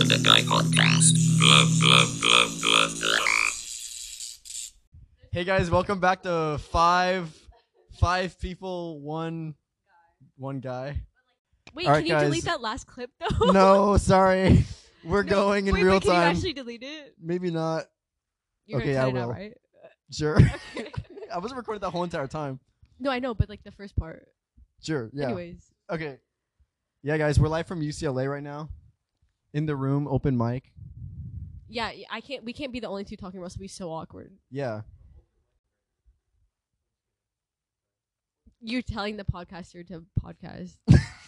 of a guy called Gas. Blah, blah, blah, blah, blah. Hey guys, welcome back to five five people, one one guy. Wait, All right, can you guys. delete that last clip though? No, sorry. We're No, going in wait, real but can time. you actually delete it? Maybe not. You're Okay, gonna I cut it out, will. right? Sure. Okay. I wasn't recording that whole entire time. no, I know, but like the first part. Sure. Yeah. Anyways, Okay. Yeah, guys, we're live from UCLA right now. In the room, open mic. yeah, I can't. We can't be the only two talking. Or else it'll be so awkward. Yeah. You're telling the podcaster to podcast.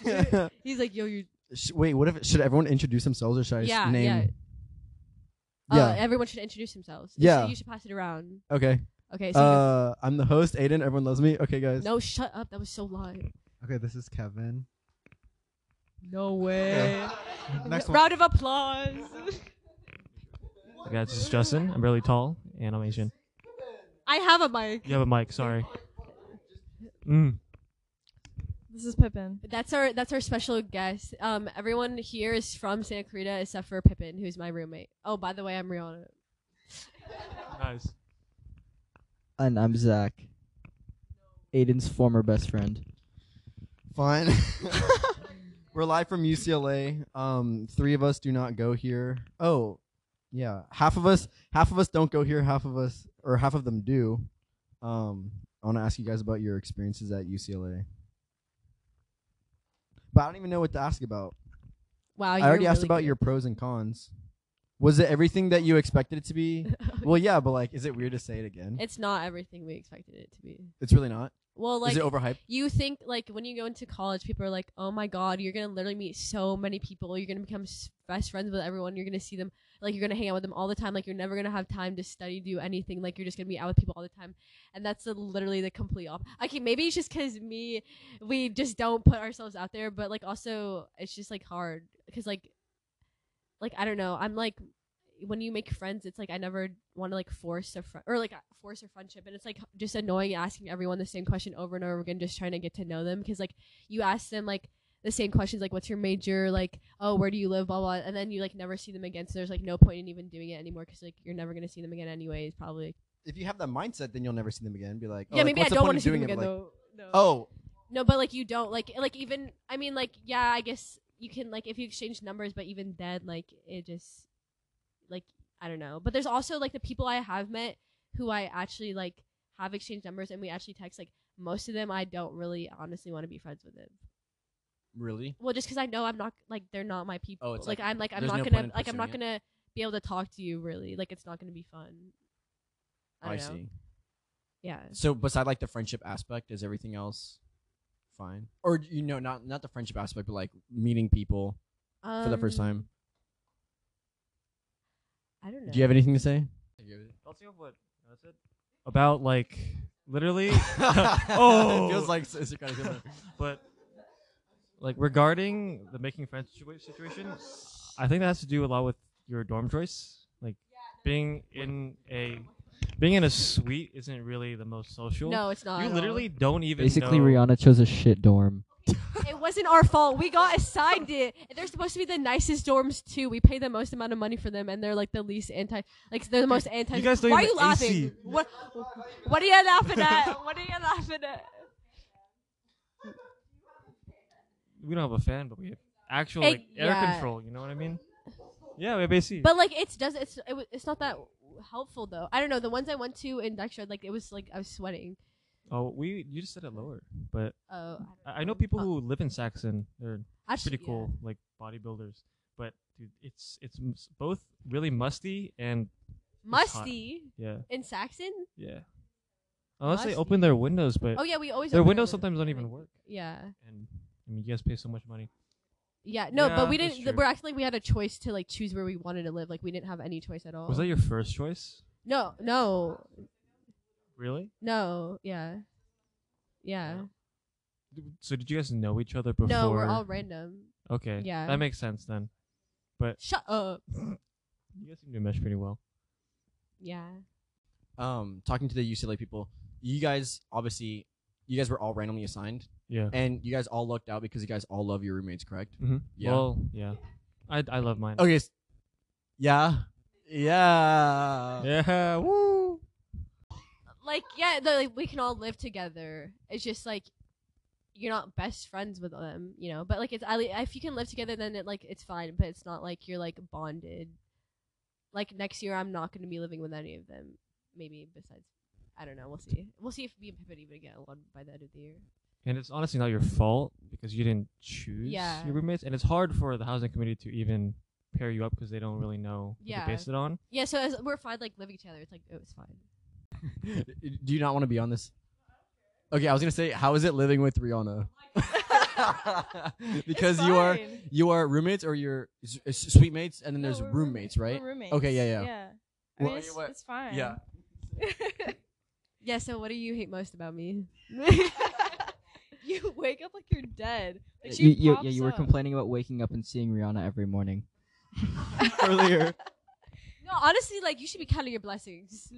He's like, yo, you. Sh- Wait, what if should everyone introduce themselves or should I s- Yeah, name? yeah. Yeah. Uh, everyone should introduce themselves. You Yeah. should- You should pass it around. Okay. Okay. So Uh, I'm the host, Aiden. Everyone loves me. Okay, guys. no, shut up. That was so loud. Okay, this is Kevin. No way. Next one. Round of applause. Yeah, this is Justin. I'm really tall and I'm Asian. I have a mic. You have a mic, sorry. Mm. This is Pippin. That's our that's our special guest. Um, everyone here is from Santa Clarita except for Pippin, who's my roommate. Oh, by the way, I'm Rihanna. Nice. And I'm Zach. Aiden's former best friend. Fine. We're live from UCLA. Um, three of us do not go here. Oh, yeah. Half of us, half of us don't go here. Half of us, or half of them do. Um, I want to ask you guys about your experiences at UCLA. But I don't even know what to ask about. Wow, I already asked really about good. your pros and cons. Was it everything that you expected it to be? well, yeah, but like, is it weird to say it again? It's not everything we expected it to be. It's really not. Well, like is it overhyped? you think like when you go into college, people are like, "Oh my god, you're gonna literally meet so many people. You're gonna become best friends with everyone. You're gonna see them like you're gonna hang out with them all the time. Like you're never gonna have time to study, do anything. Like you're just gonna be out with people all the time." And that's the, literally the complete opposite. Okay, maybe it's just because me, we just don't put ourselves out there. But like also, it's just like hard because like, like I don't know. I'm like when you make friends, it's like I never want to like force a friend or like uh, force a friendship, and it's like just annoying asking everyone the same question over and over again, just trying to get to know them. Because like you ask them like the same questions, like what's your major, like oh where do you live, blah blah, and then you like never see them again. So there's like no point in even doing it anymore because like you're never gonna see them again anyways, probably. If you have that mindset, then you'll never see them again. Be like, oh, yeah, like, maybe I what's the don't want to of see them it? again But, though. No. Oh, No, but like you don't like like even I mean like yeah, I guess you can like if you exchange numbers, but even then like it just like I don't know. But there's also like the people I have met who I actually like have exchanged numbers and we actually text like most of them I don't really honestly want to be friends with them. really? Well, just because I know I'm not like they're not my people. Oh, it's like, like, I'm like I'm not no gonna like I'm not gonna be able to talk to you really. Like it's not gonna be fun. I, I, see. Yeah. So, beside like the friendship aspect, is everything else fine? Or you know, not not the friendship aspect, but like meeting people for the first Um, time. I don't know. Do you have anything to say? I'll see what that's it. About like literally oh, it feels like it's, it's kind of different. but like regarding the making friends situa- situation, I think that has to do a lot with your dorm choice. Like being in a being in a suite isn't really the most social. No, it's not. you at all. literally don't even Basically, know. Rihanna chose a shit dorm. It wasn't our fault. We got assigned it. And They're supposed to be the nicest dorms too. We pay the most amount of money for them, and they're like the least anti. Like they're the most anti. you guys don't Why are even you laughing? AC. What? What are you laughing at? What are you laughing at? We don't have a fan, but we have actual Hey, like air yeah. control. You know what I mean? Yeah, we have AC. But like it's does it's it, it's not that helpful though. I don't know. The ones I went to in Dykstra, like it was like I was sweating. Oh, we you just said it lower, but Oh, I, don't I, I know people Uh, who live in Saxon. They're actually, pretty yeah. cool, like bodybuilders. But dude, it's it's m- both really musty and Musty yeah, in Saxon. yeah. Unless they open their windows, but Oh yeah, we always their open windows windows. sometimes don't even work. Yeah. And I mean, you guys pay so much money. Yeah, no, Yeah, but we didn't. true. We're acting like we had a choice to like choose where we wanted to live. Like we didn't have any choice at all. Was that your first choice? No, no, Really? no. Yeah, yeah. So did you guys know each other before? No, we're all random. okay. Yeah. that makes sense then. But Shut up. You guys seem to mesh pretty well. Yeah. Um, talking to the UCLA people, you guys obviously, you guys were all randomly assigned, Yeah. and you guys all lucked out because you guys all love your roommates, correct? Mm-hmm. Yeah. Well, yeah. I I love mine. Okay, s- Yeah. Yeah. Yeah. Woo. Like yeah, like we can all live together. It's just like you're not best friends with them, you know. But like it's if you can live together, then it like it's fine. But it's not like you're like bonded. Like next year, I'm not going to be living with any of them. Maybe besides, I don't know. We'll see. We'll see if me and Pippin even get along by the end of the year. And it's honestly not your fault because you didn't choose Yeah. your roommates, and it's hard for the housing committee to even pair you up because they don't really know what Yeah. to base it on. Yeah, so as we're fine like living together. It's like oh, was fine. Do you not want to be on this? Okay, I was gonna say, how is it living with Rihanna? because It's you are fine. you are roommates or you're s- s- suite mates, and then No, there's we're roommates, We're right? roommates. Okay, yeah, yeah. Yeah. I Well, mean, it's, what- it's fine. Yeah. Yeah. So what do you hate most about me? you wake up like you're dead. Like uh, she You, you, yeah, pops you were up. complaining about waking up and seeing Rihanna every morning. Earlier. No, honestly, like you should be counting your blessings.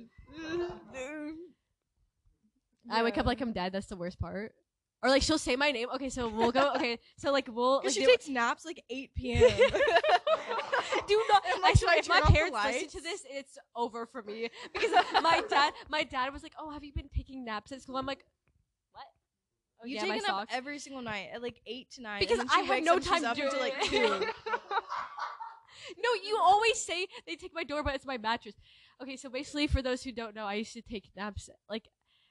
I wake up like I'm dead. That's the worst part. Or like she'll say my name. Okay, so we'll go. Okay, so like we'll. Because Like, she they- takes naps like 8 p.m. do not. I swear, if my turn off the parents listen to this, it's over for me. Because my dad, my dad was like, "Oh, have you been taking naps at school?" I'm like, "What?" Oh you yeah, take a nap every single night at like 8 to 9. because I have no time up to do until like it. 2. no, you always say they take my door, but it's my mattress. Okay, so basically, for those who don't know, I used to take naps like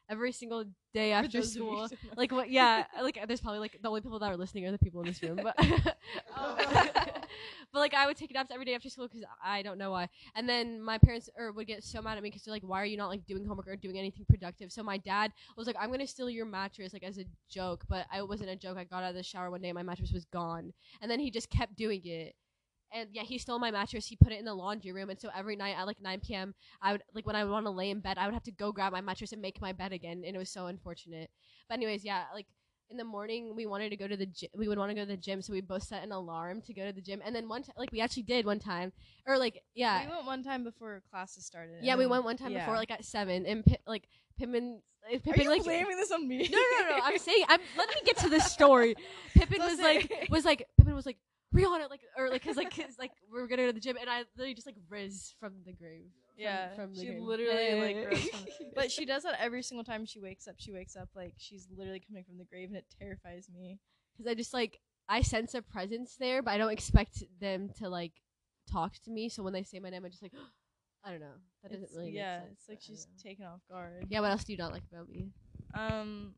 every single day after those of you school. who don't know. Like what? Yeah, like there's probably like the only people that are listening are the people in this room, but um, but like I would take naps every day after school because I don't know why. And then my parents or would get so mad at me because they're like, "Why are you not like doing homework or doing anything productive?" So my dad was like, "I'm gonna steal your mattress like as a joke," but I it wasn't a joke. I got out of the shower one day and my mattress was gone, and then he just kept doing it. And yeah, he stole my mattress. He put it in the laundry room, and so every night at like 9 p.m., I would like when I would want to lay in bed, I would have to go grab my mattress and make my bed again, and it was so unfortunate. But anyways, yeah, like in the morning we wanted to go to the gym. We would want to go to the gym, so we both set an alarm to go to the gym. And then one time, like we actually did one time, or like yeah, We went one time before classes started. yeah, we went one time before like at seven, and like Pippin, Are Pippin you like blaming this on me? no, no, no, no. I'm saying I'm. Let me get to the story. Pippin was like, was like, Pippin was like, Rihanna, like, or like, cause like, cause like, we are gonna go to the gym, and I literally just like riz from the grave. From, Yeah, from the she grave. literally like Yeah. rose from But she does that every single time she wakes up. She wakes up like she's literally coming from the grave, and it terrifies me. because I just like I sense a presence there, but I don't expect them to like talk to me. So when they say my name, I just like I don't know. That doesn't really make yeah, sense, it's like but I don't she's taken off guard. yeah. What else do you not like about me? Um,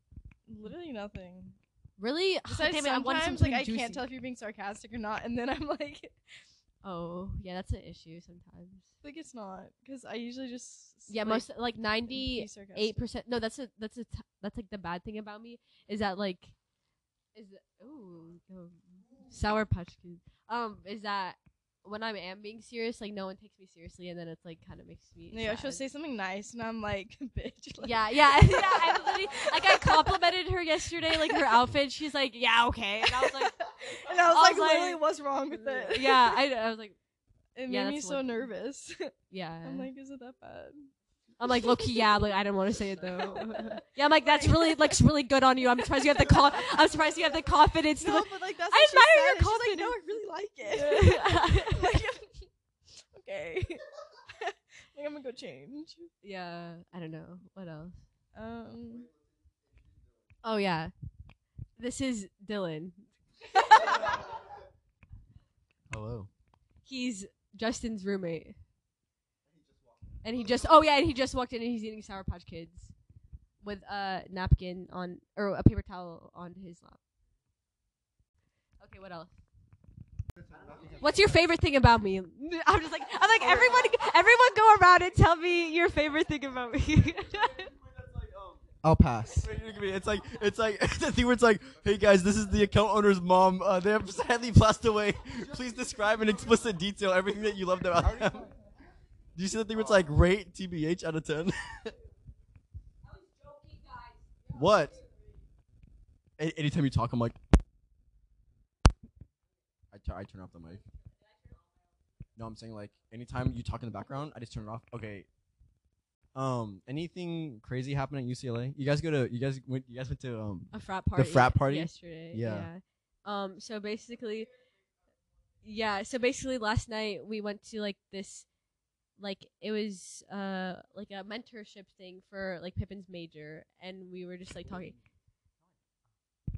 literally nothing. Really? Besides, Damn it, I wanted sometimes like something I juicy. can't tell if you're being sarcastic or not, and then I'm like, Oh yeah, that's an issue sometimes. like it's not, because I usually just Yeah, like, most like be ninety sarcastic. eight percent. No, that's a that's a t- that's like the bad thing about me is that like is ooh no, sour patch kids. Um, is that when I am being serious, like no one takes me seriously, and then it's like kind of makes me. Yeah, she'll say something nice, and I'm like, bitch. Like, Yeah, yeah, yeah. I literally like I complimented her yesterday, like her outfit. She's like, yeah, okay, and I was like, and I was I like, was like- literally, what's wrong with it? yeah, I, I was like, it yeah, made me so nervous. yeah. I'm like, is it that bad? I'm like, low key, yeah. Like, I didn't want to say it though. yeah, I'm like, that's really looks really good on you. I'm surprised you have the con- I'm surprised you have the confidence. To No, but like that's I what she admire your said. She's like, no, I really like it. I'm like, okay. like I'm gonna go change. yeah, I don't know what else. Um, Oh yeah, this is Dylan. Hello. He's Justin's roommate, and he just oh yeah, and he just walked in and he's eating Sour Patch Kids with a napkin on or a paper towel on his lap. Okay, what else? What's your favorite thing about me? I'm just like I'm like everyone everyone go around and tell me your favorite thing about me. I'll pass. It's like it's like the thing where it's like, hey guys, this is the account owner's mom. Uh, they have sadly passed away. Please describe in explicit detail everything that you loved about them. Do you see the thing where it's like rate TBH out of ten? what? A- anytime you talk, I'm like, I, turn off the mic. No, I'm saying like anytime you talk in the background, I just turn it off. Okay. Um, anything crazy happen at UCLA? You guys go to you guys went you guys went to um a frat party. the frat party? yesterday. Yeah. Yeah. Um. So basically, yeah. So basically, last night we went to like this, like it was uh like a mentorship thing for like Pippin's major, and we were just like talking.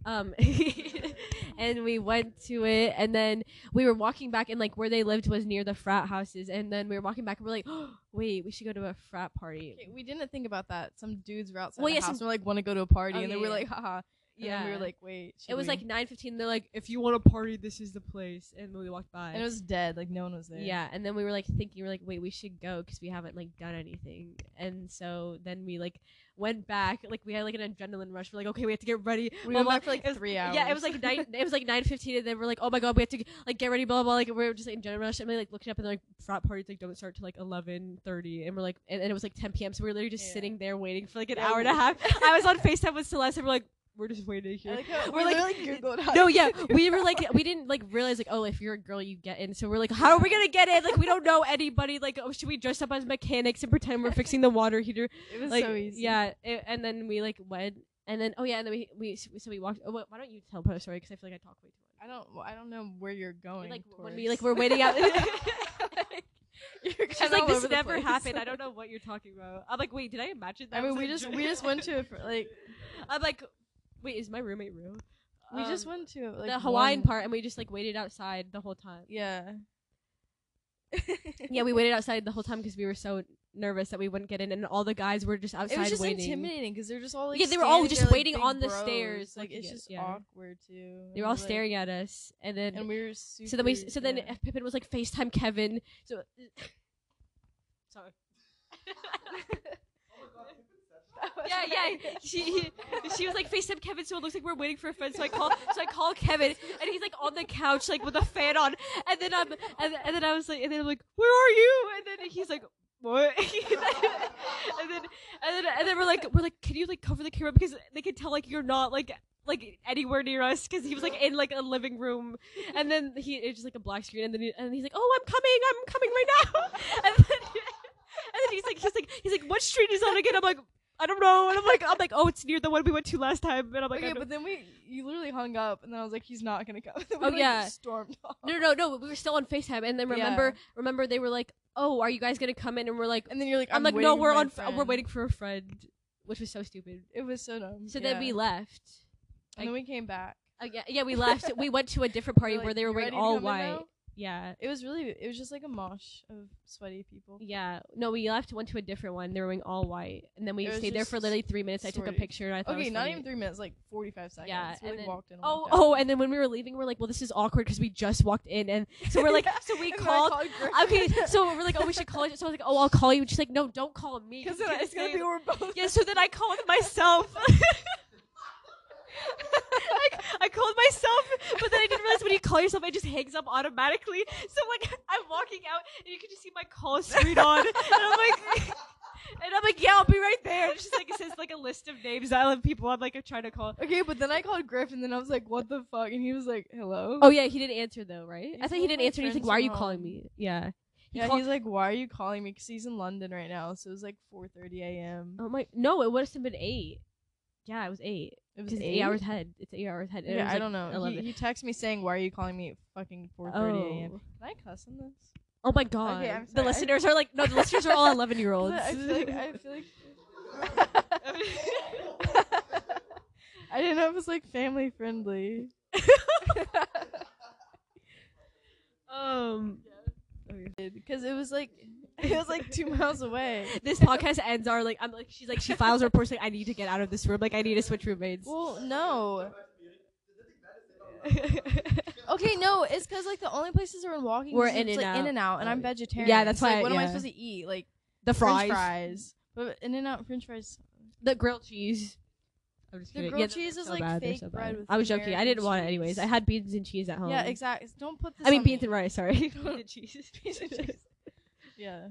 Um, and we went to it, and then we were walking back, and like where they lived was near the frat houses, and then we were walking back, and we're like, wait, we should go to a frat party. Okay, we didn't think about that. Some dudes were outside Well, the yeah, house some- and were like, want to go to a party, Oh, and then we were yeah. like, haha. And then we were like, wait. it was we? like nine fifteen. They're like, if you want to party, this is the place, and we walked by. and it was dead. Like no one was there. Yeah, and then we were like thinking, we are like, wait, we should go because we haven't like done anything. And so then we like went back, like we had like an adrenaline rush. We're like, okay, we have to get ready. We blah, went blah. back for like was- three hours. Yeah, it was like nine. It was like nine fifteen, and then we're like, oh my god, we have to like get ready, blah blah. blah. Like we are just like in adrenaline rush, and we like looking up, and they're like frat parties like don't start till like eleven thirty, and we're like, and, and it was like ten p.m. So we were literally just Yeah. sitting there waiting for like an Yeah, hour and a half. I was on Facetime with Celeste, and we're like, we're just waiting here. like We're we like- googled how No, yeah, we were like, we didn't like realize like, oh, if you're a girl, you get in. So we're like, how are we gonna get in? Like, we don't know anybody. Like, oh, should we dress up as mechanics and pretend we're fixing the water heater? It was Like, so easy. yeah. it- and then we like went, and then oh yeah, and then we we so we walked. Oh, wait, why don't you tell part story? Because I feel like I talk way too much. I don't. I don't know where you're going. like when we like we're waiting out. You're She's like, this never place. happened. I don't know what you're talking about. I'm like, wait, did I imagine that? I mean, we just we just went to a, fr- like I'm like, wait, is my roommate real? we just Um, went to like the Hawaiian one- part, and we just like waited outside the whole time. Yeah. Yeah, we waited outside the whole time because we were so nervous that we wouldn't get in, and all the guys were just outside It was just waiting. intimidating because they're just all like Yeah, they were all just there, like, waiting big on the bros. stairs Like it's just yeah. awkward too. They were all staring at us, and then and we were super. so then we so then yeah. Pippin was like FaceTime Kevin. So sorry. yeah, yeah. She she was like FaceTime Kevin, so it looks like we're waiting for a friend. So I call so I call Kevin, and he's like on the couch, like with a fan on. And then um and, and then I was like, and then I'm like, where are you? And then he's like. What? and then and then and then we're like we're like can you like cover the camera because they can tell like you're not like like anywhere near us because he was like in like a living room and then he it's just like a black screen and then he, and he's like oh I'm coming I'm coming right now and then, and then he's like he's like he's like what street is on again I'm like I don't know and I'm like I'm like oh it's near the one we went to last time and I'm like okay, but then we you literally hung up, and then I was like, he's not gonna come. Oh, like, yeah. stormed off. no no no we were still on FaceTime and then remember remember they were like oh are you guys gonna come in and we're like And then you're like, I'm, I'm, like no we're on f- we're waiting for a friend which was so stupid It was so dumb. so then we left and then we came back. uh, yeah, yeah we left we went to a different party We're where they were wearing all white now?" Yeah It was really. It was just like a mosh of sweaty people. Yeah, no, we left, went to a different one. They were wearing all white, and then we It was stayed there for literally three minutes. I took a picture, and I thought. it Okay, was not funny. even three minutes, like forty-five seconds. Yeah, we and like then- walked in. and Oh, walked oh, out. oh, and then when we were leaving, we're like, well, this is awkward because we just walked in, and so we're like, so we And then I called. Okay, so we're like, oh, we should call you. So I was like, oh, I'll call you. And she's like, no, don't call me. because it's gonna be we're both. Yeah, so then I called myself. I, called myself, but then I didn't realize when you call yourself, it just hangs up automatically. So like, I'm walking out, and you can just see my call screen on, and I'm like, and I'm like, yeah, I'll be right there. And it's just like it says like a list of names I have people I'm like trying to call. Okay, but then I called Griff, and then I was like, "What the fuck?" And he was like, "Hello." Oh yeah, he didn't answer though, right? I thought he didn't answer. and He's like, why are you calling me? Yeah. He yeah, called- he's like, "Why are you calling me?" Because he's in London right now, so it was like 4:30 a.m. Oh my, no, it would have been eight. Yeah, it was eight. It was it's eight hours ahead. It's eight hours ahead. Yeah, I like, don't know. 11. He, he texted me saying, "Why are you calling me at fucking 4:30 a.m." Oh. Can I cuss on this? Oh my god. I'm the listeners are like no, the listeners are all eleven year olds. I feel like I feel like I didn't know if it was like family friendly. um Because it was like it was like two miles away. this podcast ends are like I'm like she's like she files reports like I need to get out of this room like I need to switch roommates. Well, no. Okay, no, it's because like the only places we're in walking. We're distance, in and like, In out. and out, and I'm vegetarian. Yeah, that's so, like, why- What am I yeah. supposed to eat? Like the fries, French fries. But In and Out French fries. the grilled cheese. I'm just The kidding. grilled Yeah, cheese is so like bad, they're fake so bread with I was joking. I didn't want it anyways. I had beans and cheese at home. Yeah, exactly. Don't put this. I mean on beans me. and rice. Sorry. beans and cheese. Piece of cheese. Yeah.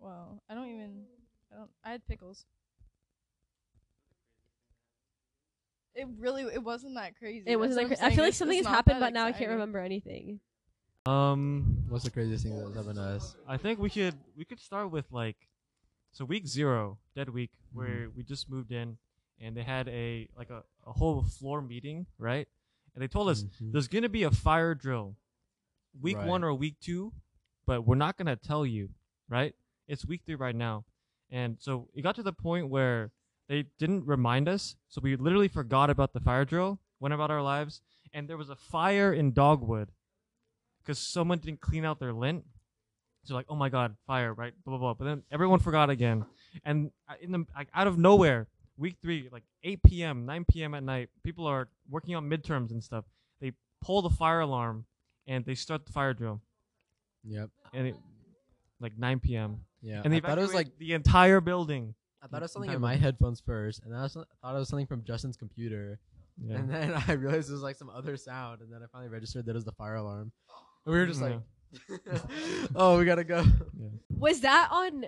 Wow. I don't even. I don't. I had pickles. It really. It wasn't that crazy. It wasn't That's that. what Cra- I'm feel like It's- something it's has happened, that but now I can't remember anything. Um, What's the craziest thing that's happened to us? I think we could we could start with like, so week zero, dead week, Mm-hmm. where we just moved in, and they had a like a, a whole floor meeting, right? And they told us Mhm. there's gonna be a fire drill week Right. one or week two, but we're not gonna tell you, right? It's week three right now, and so it got to the point where they didn't remind us, so we literally forgot about the fire drill, went about our lives, and there was a fire in Dogwood because someone didn't clean out their lint. So like, oh my god, fire, right? Blah blah blah. But then everyone forgot again, and in the like out of nowhere, week three, like 8 p.m., 9 p.m. at night, people are working on midterms and stuff. They pull the fire alarm and they start the fire drill, Yep. and it, like 9 p.m. Yeah. And they I thought it was like the entire building. I thought it was something entire in my headphones first, and then I was, thought it was something from Justin's computer, Yeah. and then I realized it was like some other sound, and then I finally registered that it was the fire alarm. And we were just like, "Oh, we gotta go." Was that on?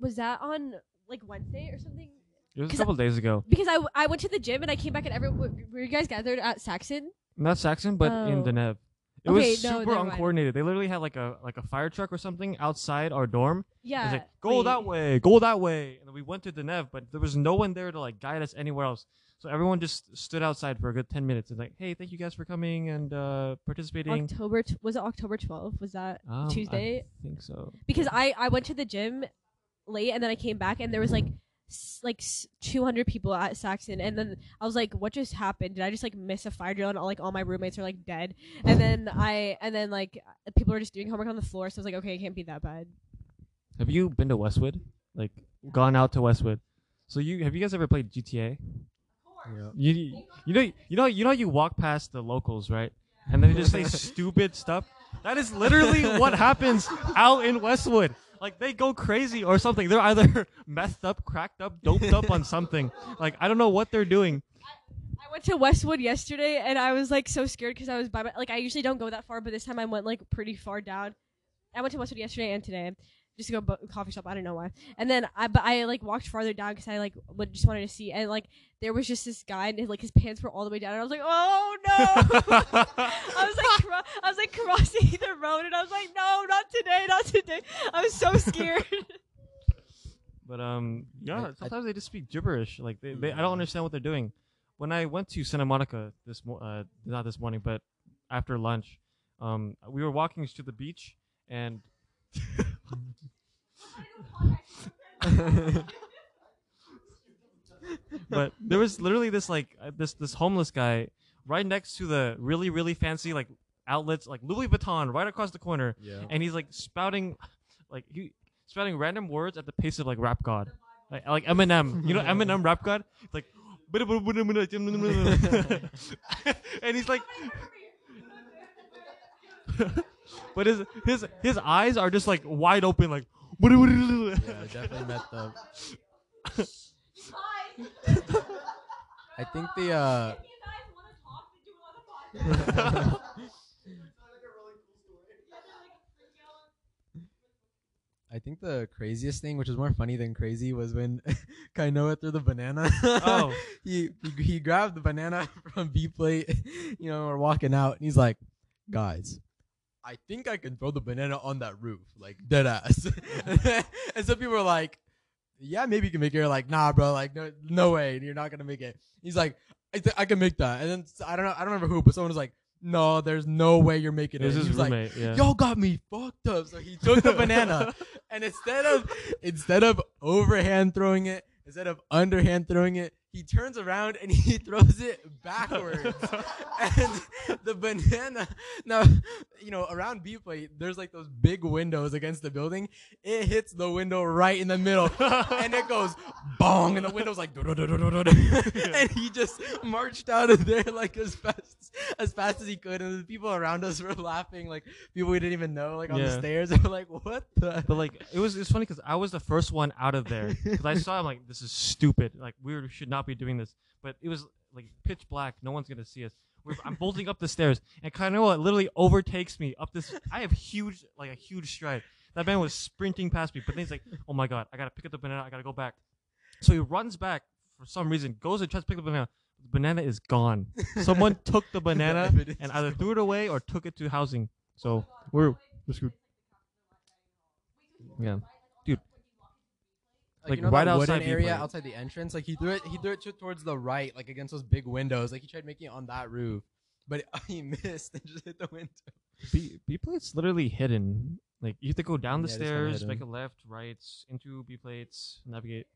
Was that on like Wednesday or something? It was a 'Cause couple days ago. Because I, w- I went to the gym and I came back and everyone were you guys gathered at Saxon? Not Saxon, but in Oh. De Neve. It Okay, was no, super mind. uncoordinated. They literally had like a like a fire truck or something outside our dorm. It Yeah. was like, go wait. that way, go that way. And then we went to De Neve, but there was no one there to like guide us anywhere else. So everyone just stood outside for a good 10 minutes and like, hey, thank you guys for coming and uh, participating. October t- was it October 12th? Was that Um, Tuesday? I think so. because I I went to the gym late and then I came back and there was like like 200 people at Saxon and then I was like what just happened did I just like miss a fire drill and all, like all my roommates are like dead and then I and then like people are just doing homework on the floor so I was like okay it can't be that bad Have you been to Westwood? Like gone out to Westwood? So you have you guys ever played GTA? Yep. You you know you know you know you walk past the locals right, and then they just say stupid stuff. That is literally what happens out in Westwood. Like they go crazy or something. They're either messed up, cracked up, doped up on something. Like I don't know what they're doing. I went to Westwood yesterday and I was like so scared because I was by my, like I usually don't go that far but this time I went like pretty far down I went to Westwood yesterday and today just to go bu- coffee shop I don't know why and then I but I like walked farther down because I like would, just wanted to see and like there was just this guy and like his pants were all the way down and I was like oh no I was like cro- I was like crossing the road and I was like no not today not today I was so scared But um, yeah, I- sometimes they just speak gibberish. Like they, they, I don't understand what they're doing. When I went to Santa Monica this, mo- uh, not this morning, but after lunch, um, we were walking to the beach, and but there was literally this like uh, this this homeless guy right next to the really really fancy like outlets like Louis Vuitton right across the corner, Yeah. and he's like spouting like he spouting random words at the pace of like rap god. Like, like Eminem. You know Eminem rap god? It's like and he's like but his his his eyes are just like wide open like Yeah, I definitely met the. I think the uh. I think the craziest thing, which was more funny than crazy, was when Kainoa threw the banana. Oh. he, he he grabbed the banana from B plate. You know, we're walking out, and he's like, "Guys, I think I can throw the banana on that roof, like dead ass." and some people are like, "Yeah, maybe you can make it." You're like, "Nah, bro, like no, no way, you're not gonna make it." He's like, "I, th- I can make that." And then I don't know, I don't remember who, but someone was like, "No, there's no way you're making It it." was his he like, roommate, yeah. Y'all got me fucked up. So he took the banana, and instead of instead of overhand throwing it, instead of underhand throwing it, he turns around and he throws it backwards. and the banana now, you know, around B plate, there's like those big windows against the building. It hits the window right in the middle, and it goes bong, and the window's like, and he just marched out of there like as fast as fast as he could, and the people around us were laughing, like people we didn't even know, like on the stairs. They were like, "What the?" But like it was it's funny because I was the first one out of there because I saw him like this is stupid like we should not be doing this but it was like pitch black. No one's gonna see us. We're, I'm bolting up the stairs and Kainoa literally overtakes me up this I have huge like a huge stride. That man was sprinting past me but then he's like oh my god I gotta pick up the banana. I gotta go back. So he runs back for some reason goes and tries to pick up the banana. The banana is gone. Someone took the banana and either threw it away or took it to housing. So we're we're screwed yeah. dude like, like, you know right that outside wooden area outside the entrance. Like he threw it, he threw it to, towards the right, like against those big windows. Like he tried making it on that roof, but he missed and just hit the window. B B plates literally hidden. Like you have to go down the Yeah, it is kinda stairs, make a left, right, into B plates, navigate.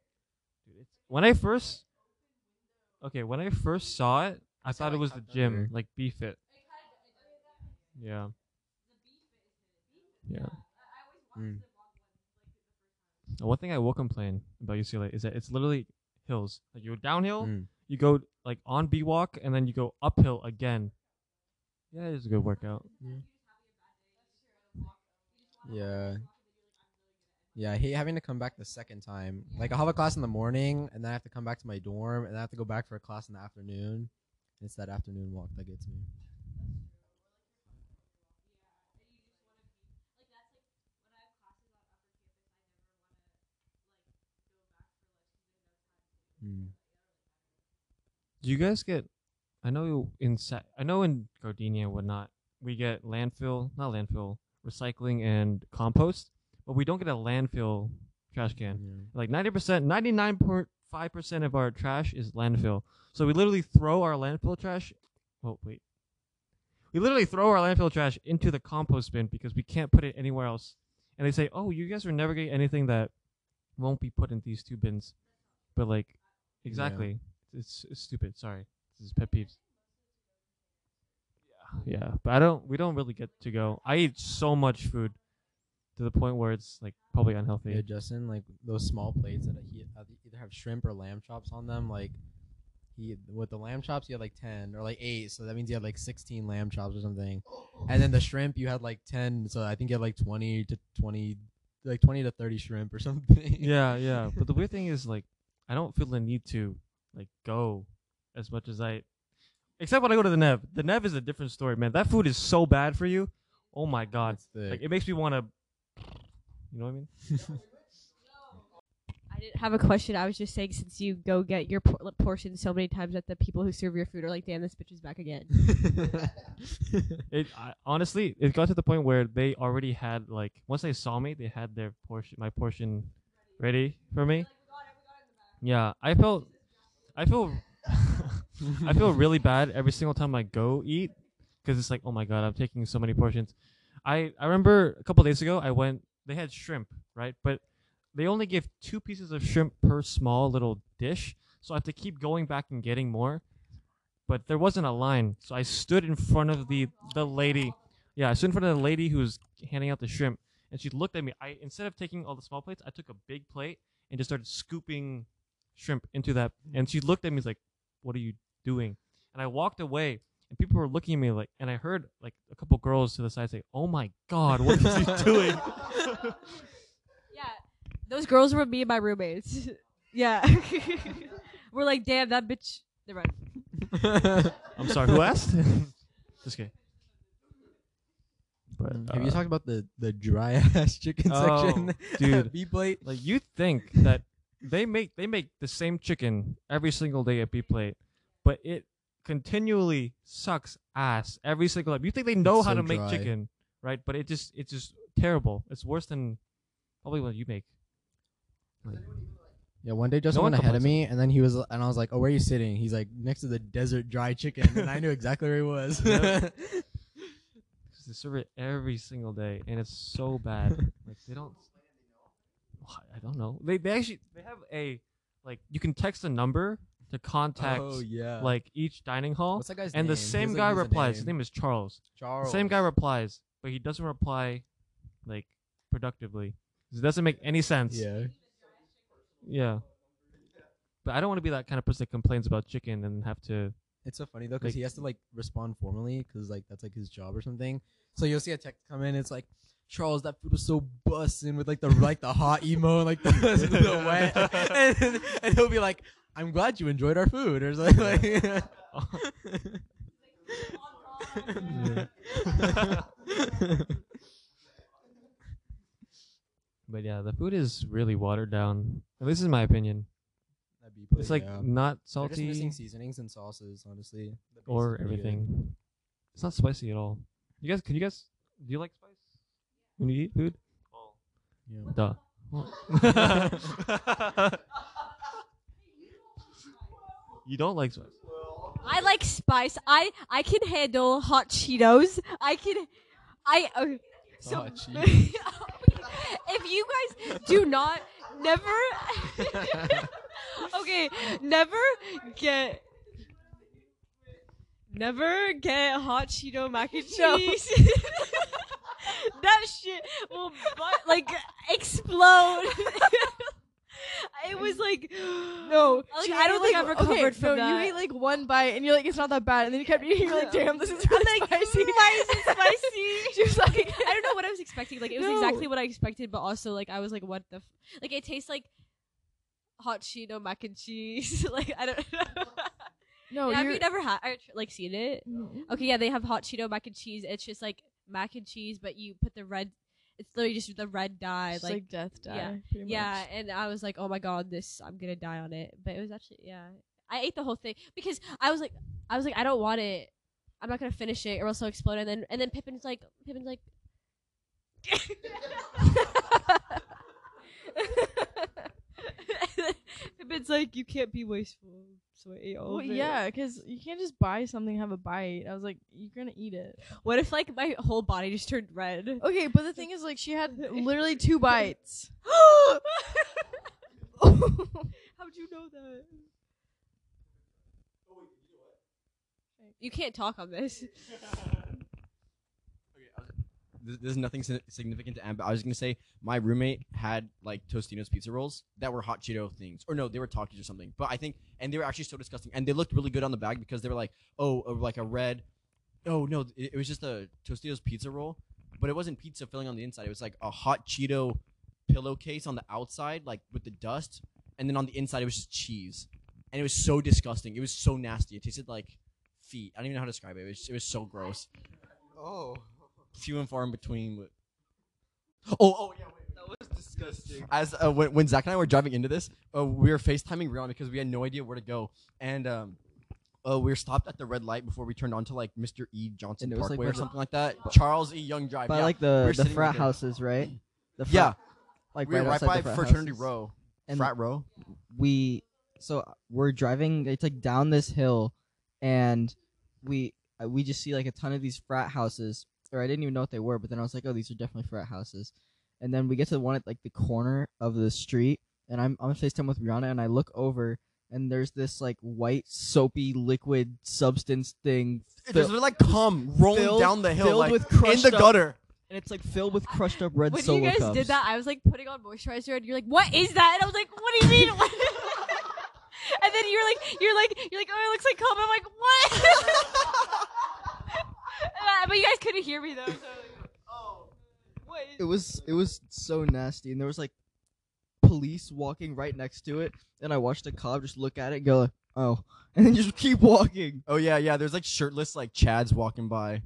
When I first, okay, when I first saw it, I It's thought it was the gym, under. like B Fit. Yeah. Yeah. Mm. One thing I will complain about UCLA is that it's literally hills. Like you go downhill, Mm. you go like on B walk, and then you go uphill again. Yeah, it's a good workout. Yeah. Yeah, I hate having to come back the second time. Like, I'll have a class in the morning, and then I have to come back to my dorm, and then I have to go back for a class in the afternoon. It's that afternoon walk that gets me. Mm. Do you guys get? I know in Sa- I know in Gardenia and whatnot, we get landfill, not landfill, recycling and compost, but we don't get a landfill trash can. Yeah. Like ninety percent, ninety nine point five percent of our trash is landfill. So we literally throw our landfill trash. Oh wait, we literally throw our landfill trash into the compost bin because we can't put it anywhere else. And they say, "Oh, you guys are never getting anything that won't be put in these two bins." But like, exactly, it's, it's stupid. Sorry, this is pet peeves. Yeah, yeah, but I don't. We don't really get to go. I eat so much food to the point where it's like probably unhealthy. Yeah, Justin, like those small plates that he uh, either have shrimp or lamb chops on them. Like he with the lamb chops, you had like ten or like eight, so that means you had like sixteen lamb chops or something. And then the shrimp, you had like ten, so I think you had like twenty to twenty, like twenty to thirty shrimp or something. yeah, yeah. But the weird thing is like I don't feel the need to like go as much as I except when I go to De Neve. De Neve is a different story, man. That food is so bad for you. Oh my god. Like it makes me want to you know what I mean? I didn't have a question. I was just saying, since you go get your por- portion so many times that the people who serve your food are like, "Damn, this bitch is back again." It I, honestly, it got to the point where they already had like once they saw me, they had their portion, my portion, ready for me. Yeah, I felt, I feel, I feel really bad every single time I go eat because it's like, oh my god, I'm taking so many portions. I I remember a couple days ago I went. They had shrimp, right? But they only give two pieces of shrimp per small little dish, so I have to keep going back and getting more. But there wasn't a line, so I stood in front of the the lady. Yeah, I stood in front of the lady who was handing out the shrimp, and she looked at me. I instead of taking all the small plates, I took a big plate and just started scooping shrimp into that. And she looked at me like, "What are you doing?" And I walked away, and people were looking at me like, and I heard like a couple girls to the side say, "Oh my god, what is he doing?" yeah, those girls were me and my roommates. yeah, we're like, "Damn, that bitch." They're right. I'm sorry, who asked? Just kidding. But Have you uh, talked about the the dry ass chicken Oh, section? dude. B plate. like you think that they make they make the same chicken every single day at B plate, but it continually sucks ass every single time. You think they know It's how so to make dry. chicken, right? But it just it's just terrible. It's worse than probably what you make. Like, Yeah, one day Justin one went ahead of complains. me, and then he was, and I was like, "Oh, where are you sitting?" He's like, "Next to the desert dry chicken," and I knew exactly where he was. 'cause they serve it every single day, and it's so bad. like they don't. I don't know. They they actually they have a like you can text a number to contact oh yeah. like each dining hall. what's that guy's and name? the He same doesn't guy replies. His name is Charles. Charles. The same guy replies, but he doesn't reply like productively. It doesn't make any sense. Yeah. Yeah. But I don't want to be that kind of person that complains about chicken and have to. It's so funny though, because Like- he has to like respond formally, because like that's like his job or something. So you'll see a text come in. It's like. Charles, that food was so bussin' with like the like the hot emo, like the, the wet, and, and he'll be like, "I'm glad you enjoyed our food," or something like. But yeah, the food is really watered down. At least in my opinion. That'd be It's like yeah. not They're just missing salty seasonings and sauces, honestly. Or is pretty good. everything. It's not spicy at all. You guys, can you guys? Do you like spice when you eat food? Yeah. Duh. you don't like spice. I like spice. I I can handle hot Cheetos. I can I okay, so Oh, jeez. if you guys do not never okay, never get never get hot Cheeto mac and No. cheese. that shit will bu- like explode. it was like No, Like, she I don't think like, I've recovered okay, from no, that. You ate like one bite and you're like, it's not that bad, and then you kept eating. You're like, damn, this is really I'm like, spicy. Mm, why is it spicy? she was like, I don't know what I was expecting. Like it was No. exactly what I expected, but also like I was like, what the? F-? Like it tastes like hot Cheeto mac and cheese. like I don't know. no, Yeah, have you're. never had or, like seen it? Okay, yeah, they have hot Cheeto mac and cheese. It's just like mac and cheese, but you put the red. It's literally just the red dye, It's like, like, death dye. yeah, pretty yeah. much. And I was like, oh my god, this I'm gonna die on it. But it was actually yeah. I ate the whole thing because I was like, I was like, I don't want it. I'm not gonna finish it or else I'll explode. And then and then Pippin's like, Pippin's like. Pippin's like, you can't be wasteful. So I ate all Well, of it. yeah, because you can't just buy something and have a bite. I was like, you're gonna eat it. What if like my whole body just turned red? Okay, but the thing is, like, she had literally two bites. How'd you know that? You can't talk on this. Is nothing significant to Am, but I was gonna say my roommate had like Tostino's pizza rolls that were hot Cheeto things, or no, they were Takis or something. But I think, and they were actually so disgusting, and they looked really good on the bag because they were like, oh, uh, like a red. Oh no, it, it was just a Tostitos pizza roll, but it wasn't pizza filling on the inside. It was like a hot Cheeto pillowcase on the outside, like with the dust, and then on the inside it was just cheese, and it was so disgusting. It was so nasty. It tasted like feet. I don't even know how to describe it. It was, it was so gross Oh. Few and far in between. With... Oh, oh yeah, wait. That was disgusting. As uh, when, when Zach and I were driving into this, uh, we were FaceTiming Rihanna because we had no idea where to go, and um, uh, we were stopped at the red light before we turned onto like Mr. E Johnson And it was, like, Parkway or something like that. Charles E Young Drive. By yeah. like the were the frat there. houses, right? The frat, yeah, like we were right by the frat Fraternity houses. Row. And Frat Row. we so we're driving it's like down this hill and we uh, we just see like a ton of these frat houses or i didn't even know what they were but then i was like oh these are definitely frat houses and then we get to the one at like the corner of the street and i'm i'm facetime with rihanna and i look over and there's this like white soapy liquid substance thing There's fill- like cum rolling filled- down the hill, filled like with in crushed the up- gutter. and it's like filled with crushed up red when solo you guys cups. did that, I was like putting on moisturizer, and you're like, "What is that?" And I was like, "What do you mean?" and then you're like, "You're like, you're like, oh, it looks like cum." I'm like, "What?" And I- but you guys couldn't hear me though. So like, oh, what? Is- it was it was so nasty and there was like police walking right next to it and i watched a cop just look at it and go like, oh and then just keep walking Oh yeah, yeah. There's like shirtless like Chads walking by.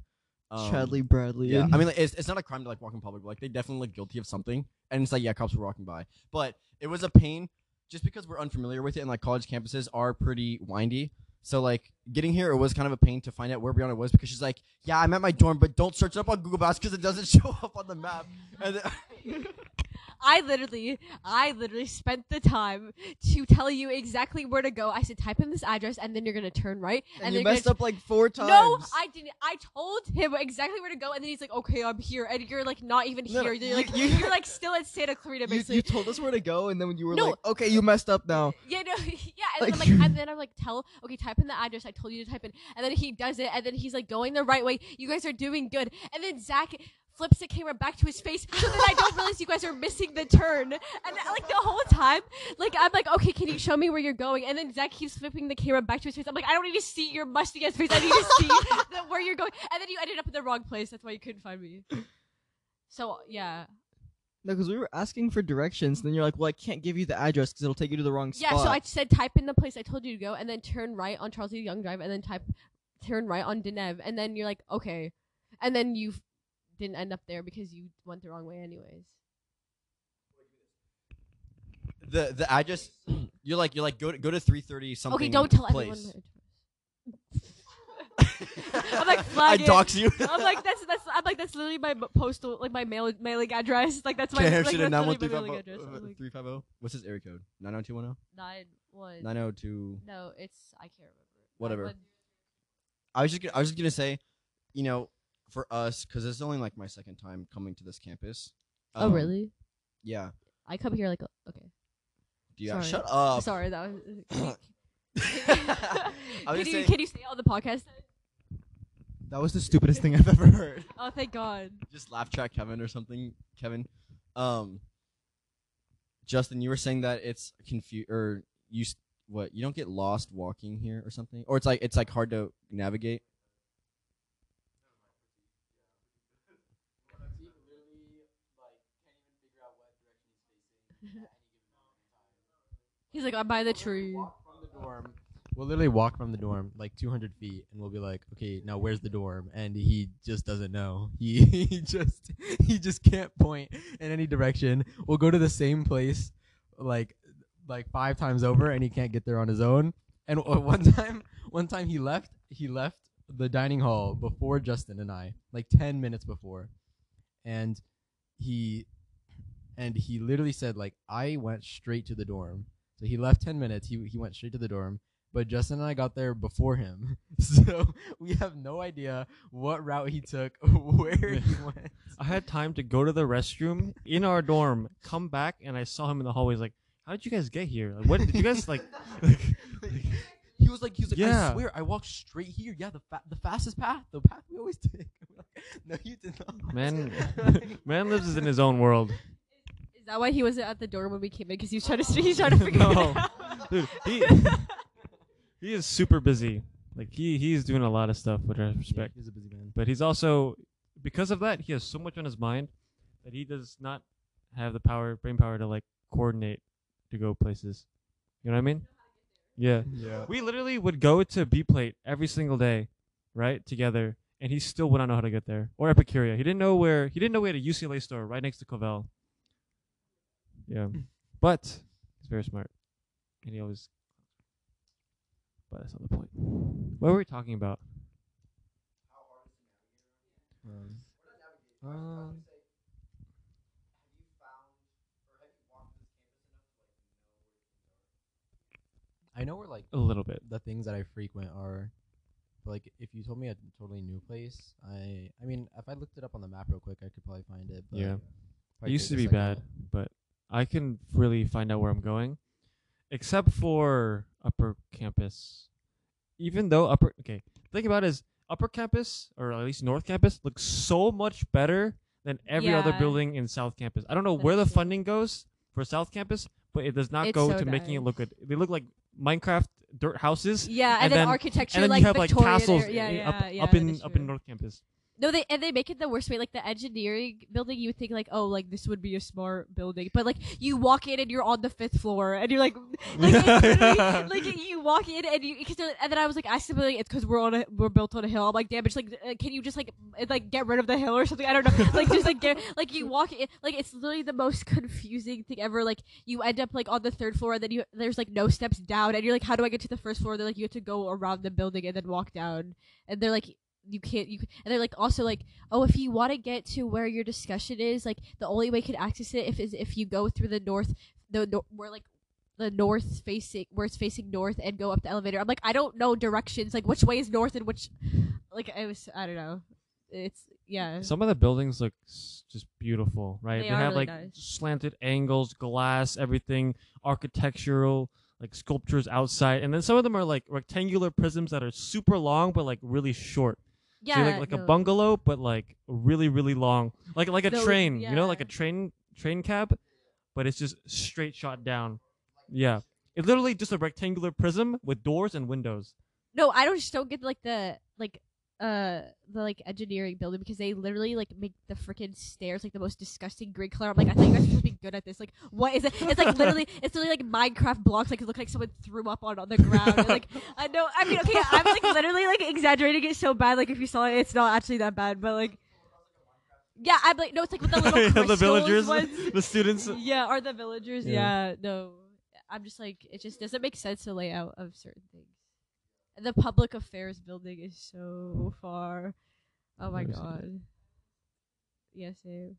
Um, chadley bradley Yeah, I mean, like, it's, it's not a crime to like walk in public, but like they definitely look guilty of something, and it's like yeah, cops were walking by, but it was a pain just because we're unfamiliar with it, and like college campuses are pretty windy. So like getting here, it was kind of a pain to find out where Brianna was because she's like, yeah, I'm at my dorm, but don't search it up on Google Maps because it doesn't show up on the map. And then, I literally, I literally spent the time to tell you exactly where to go. I said, type in this address, and then you're gonna turn right, and then you messed up like four times No, I didn't. I told him exactly where to go, and then he's like, "Okay, I'm here," and you're like, not even No, here. You're like, you- you, are like still at Santa Clarita, basically. you told us where to go and then when you were No. like okay you messed up now yeah, no, yeah, and then Like- I'm like, and then I'm like, tell, okay, type in the address I told you to type in, and then he does it, and then he's like going the right way. You guys are doing good, and then Zach flips the camera back to his face, so that I don't realize you guys are missing the turn, and uh, like the whole time, like I'm like, okay, can you show me where you're going? And then Zach keeps flipping the camera back to his face. I'm like, I don't need to see your musty ass face. I need to see the, where you're going, and then you ended up in the wrong place. That's why you couldn't find me. So yeah, no because we were asking for directions and then you're like well i can't give you the address because it'll take you to the wrong Yeah, spot Yeah, so I said type in the place I told you to go, and then turn right on Charles E. Young Drive, and then type turn right on De Neve, and then you're like, okay, and then you didn't end up there because you went the wrong way, anyways. the the I just you're like you're like go to go to 330 something. okay, don't tell place. everyone. I'm like, I dox you. I'm like that's that's I'm like that's literally my postal like my mail mailing address. Like that's my like, that's nine one literally three my five mailing address. I'm uh, like, 350. What's his area code? 90210? Nine one. 902. No, it's I can't remember. Whatever. Nine one- I was just gonna, I was just gonna say, you know, for us, because it's only like my second time coming to this campus. oh um, really? Yeah. I come here like okay. Yeah. Sorry. shut up? Sorry, that was. Can, you, saying- can you say it on the podcast? That was the stupidest thing I've ever heard. Oh, thank God. just laugh track Kevin or something. Kevin, um, Justin, you were saying that it's confu or you s- what you don't get lost walking here or something, or it's like it's like hard to navigate. He's like, I'm by the tree. From the dorm, we'll literally walk from the dorm like 200 feet, and we'll be like, "Okay, now where's the dorm?" And he just doesn't know. He he just he just can't point in any direction. We'll go to the same place, like like five times over, and he can't get there on his own. And uh, one time, one time he left. He left the dining hall before Justin and I, like 10 minutes before, and he and he literally said like I went straight to the dorm. So he left 10 minutes. He he went straight to the dorm. But Justin and I got there before him. So we have no idea what route he took, where he went. I had time to go to the restroom in our dorm, come back, and I saw him in the hallways. Like, how did you guys get here? Like, what did you guys like? like, He was like, he was like, yeah. I swear, I walked straight here. Yeah, the fa- the fastest path, the path we always take. No, you did not. man, man lives in his own world. Is that why he wasn't at the door when we came in? Because he was trying to he's trying to figure No. it out. Dude, he he is super busy. Like he he's doing a lot of stuff, which I yeah, respect. he's a busy man. But he's also because of that, he has so much on his mind that he does not have the power, brain power to like coordinate to go places. You know what I mean? Yeah. Yeah. We literally would go to B plate every single day, right? Together. And he still would not know how to get there. Or Epicuria. He didn't know where he didn't know we had a UCLA store right next to Covel. Yeah. but he's very smart. And he always But that's not the point. What were we talking about? Um, Um, I know where like a little bit. the things that I frequent are. But like, if you told me a totally new place, I I mean, if I looked it up on the map real quick, I could probably find it. But Yeah. It used to be bad, but I can really find out where I'm going, except for upper campus. Even though upper, okay, think about it is upper campus or at least north campus looks so much better than every other building in south campus. I don't know That where the true. funding goes for south campus, but it does not It's go so to making it look good. They look like Minecraft dirt houses, Yeah, and, And then, then- architecture and then like you have like castles yeah, yeah, up, yeah, up in up in north campus. No, they and they make it the worst way. Like the engineering building, you would think like, oh, like this would be a smart building, but like you walk in and you're on the fifth floor, and you're like, like, like you walk in and you, cause and then I was like, I them, like, it's because we're on a we're built on a hill. I'm like, damn, it's like, uh, can you just like like get rid of the hill or something? I don't know, like just like get like you walk in, like it's literally the most confusing thing ever. Like you end up like on the third floor, and then you there's like no steps down, and you're like, how do I get to the first floor? They're like, you have to go around the building and then walk down, and they're like. You can't. You and they're like also like oh, if you want to get to where your discussion is, like the only way you can access it if is if you go through the north, the nor- where like the north facing where it's facing north and go up the elevator. I'm like, I don't know directions. Like which way is north and which, like I was, I don't know. It's yeah. Some of the buildings look just beautiful, right? They They, have really like nice. slanted angles, glass, everything, architectural, like sculptures outside, and then some of them are like rectangular prisms that are super long but like really short. Yeah, so like like a bungalow, but like really really long, like like a Those- train, you know, like a train train cab, but it's just straight shot down. Yeah, it's literally just a rectangular prism with doors and windows. No, I don't just don't get like the like uh the like engineering building because they literally like make the freaking stairs like the most disgusting green color. I'm like, I thought you guys were supposed to be good at this. Like, what is it? It's like literally, it's literally like Minecraft blocks. Like it look like someone threw up on on the ground. and, like I know. I mean, okay, I'm like literally like exaggerating it so bad. Like if you saw it, it's not actually that bad. But like, yeah, I'm like, no, it's like with the little Yeah, the villagers, ones. the students. Yeah, or the villagers. Yeah. Yeah. no. I'm just like it just doesn't make sense the layout of certain things. And the public affairs building is so far. Oh my Never god. Yes, same.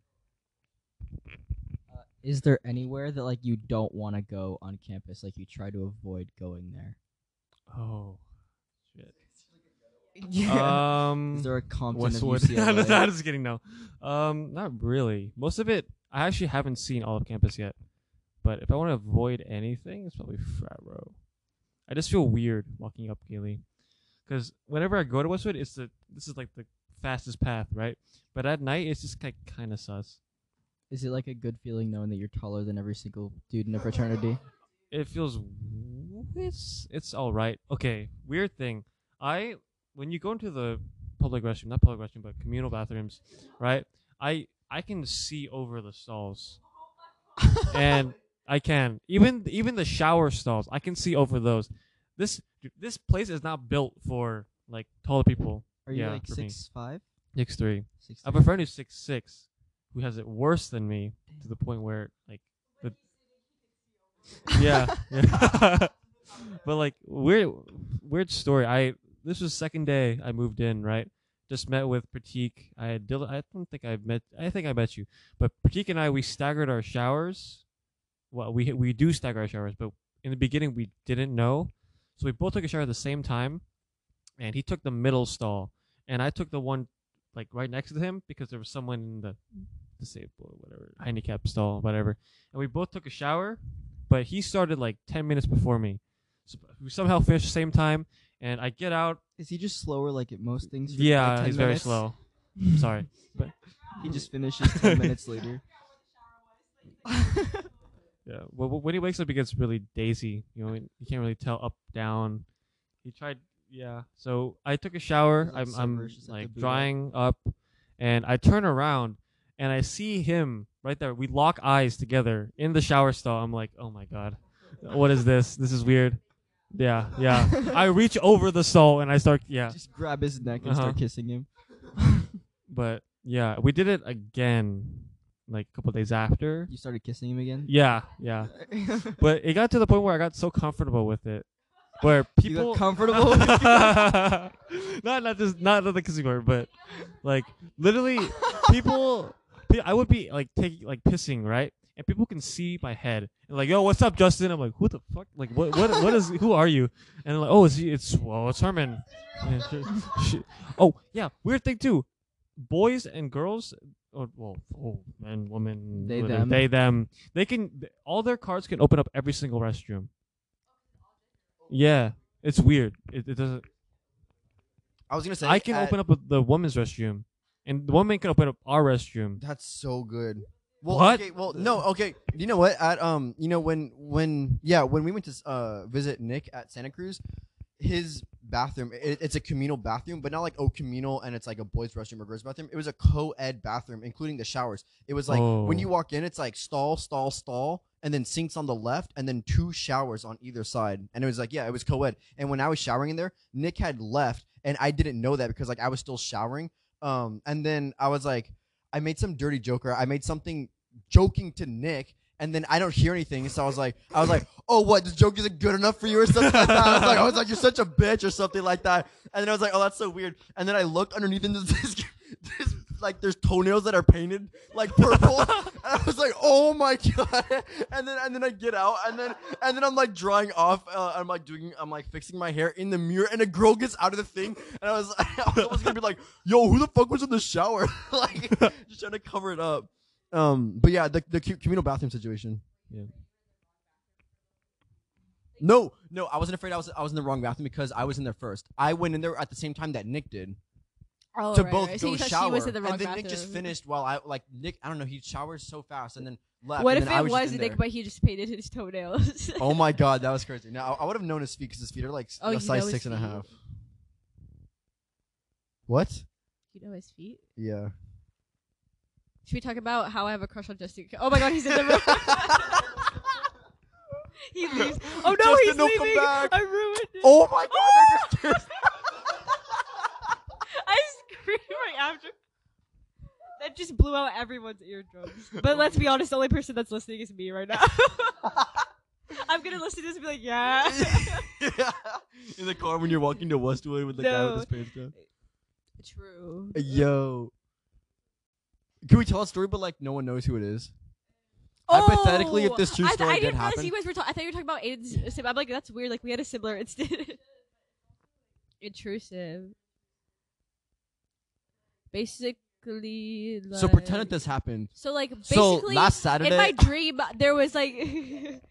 Uh, is there anywhere that like you don't want to go on campus? Like you try to avoid going there? Oh, shit. Yeah. Um, Is there a Compton Westwood. of no, UCLA? no, just kidding. No, um, not really. Most of it, I actually haven't seen all of campus yet. But if I want to avoid anything, it's probably frat row. I just feel weird walking up Gayley, because whenever I go to Westwood, it's the this is like the fastest path, right? But at night, it's just like kind of sus. Is it like a good feeling knowing that you're taller than every single dude in a fraternity? it feels it's it's all right. Okay, weird thing. I when you go into the public restroom, not public restroom, but communal bathrooms, right? I I can see over the stalls, and I can even even the shower stalls. I can see over those. This this place is not built for like taller people. Are you Yeah, like six five? Six three. Six I have a friend who's six six, who has it worse than me to the point where like the yeah, yeah. but like weird weird story. I this was second day I moved in right. Just met with Pratik. I had. I don't think I met. I think I met you, but Pratik and I we staggered our showers. Well, we we do stagger our showers, but in the beginning we didn't know, so we both took a shower at the same time, and he took the middle stall, and I took the one like right next to him because there was someone in the disabled or whatever handicap stall whatever and we both took a shower but he started like 10 minutes before me so we somehow finished the same time and i get out Is he just slower like at most things? yeah like, 10 he's very minutes? slow sorry but He just finishes ten minutes later. yeah well, when he wakes up he gets really daisy you know he can't really tell up down. He tried yeah so i took a shower like i'm, I'm ferocious at the like drying up and i turn around and i see him right there. We lock eyes together in the shower stall. I'm like oh my god what is this? This is weird. Yeah yeah. I reach over the stall and i start yeah. Just grab his neck and Uh-huh. start kissing him. but yeah we did it again like a couple days after You started kissing him again. yeah yeah but it got to the point where I got so comfortable with it, where You people got comfortable. not not just not the kissing part, but like literally people. pe- I would be like taking like pissing right, and people can see my head and like, yo, what's up, Justin? I'm like, who the fuck? Like, what what what is? Who are you? And they're like, oh, it's it's well, it's Herman. And sh- sh- oh yeah, weird thing too. Boys and girls, or well, oh, men, women, They, whatever, them. they them, they can all their cards can open up every single restroom. Yeah, it's weird. It, it doesn't. I was gonna say I can at- open up the woman's restroom, and the woman can open up our restroom. That's so good. Well, What? okay, well, no, okay. You know what? At um, you know when when yeah when we went to uh visit Nick at Santa Cruz, his bathroom it, it's a communal bathroom, but not like oh communal and it's like a boys' restroom or girls' bathroom. It was a co-ed bathroom, including the showers. It was like when Oh. you walk in, it's like stall, stall, stall, and then sinks on the left, and then two showers on either side. And it was like yeah, it was co-ed. And when I was showering in there, Nick had left, and I didn't know that because like I was still showering. Um, and then I was like. I made some dirty joker. I made something joking to Nick, and then I don't hear anything. So I was like, I was like, oh, what? This joke isn't good enough for you or something like that. I was like, I was like, you're such a bitch or something like that. And then I was like, oh, that's so weird. And then I looked underneath and there's this, this like there's toenails that are painted like purple. and I was like, oh my god. And then and then I get out and then and then I'm like drying off. Uh, I'm like doing I'm like fixing my hair in the mirror, and a girl gets out of the thing, and I was I was gonna be like, yo, who the fuck was in the shower? like just trying to cover it up. Um, but yeah, the the communal bathroom situation. Yeah. No, no, I wasn't afraid I was I was in the wrong bathroom because I was in there first. I went in there at the same time that Nick did Oh, to right, both right. Go thought shower, the and then Nick just finished while I like Nick. I don't know. He showers so fast and then left. What and if it was, was, Nick, but he just painted his toenails? Oh my god, that was crazy. Now I, would have known his feet because his feet are like Oh, a size his and a half. What? you know his feet. Yeah. Should we talk about how I have a crush on Justin? Oh my god, he's in the room. he leaves. Oh no, Justin, he's don't come leaving. back. I ruined it. Oh my god! I just. I screamed right after. That just blew out everyone's eardrums. But let's be honest, the only person that's listening is me right now. I'm gonna listen to this and be like, yeah. yeah. In the car when you're walking to Westwood with the guy No. with his pants down. True. Yo. Can we tell a story, but like no one knows who it is? Oh, Hypothetically, if this true Oh, I, th- story I did didn't realize happen. you guys were. Ta- I thought you were talking about Aiden's sim. I'm like, that's weird. Like we had a similar incident. Intrusive. basically. So pretend that like- this happened. So like So basically, last Saturday, in my dream, there was like.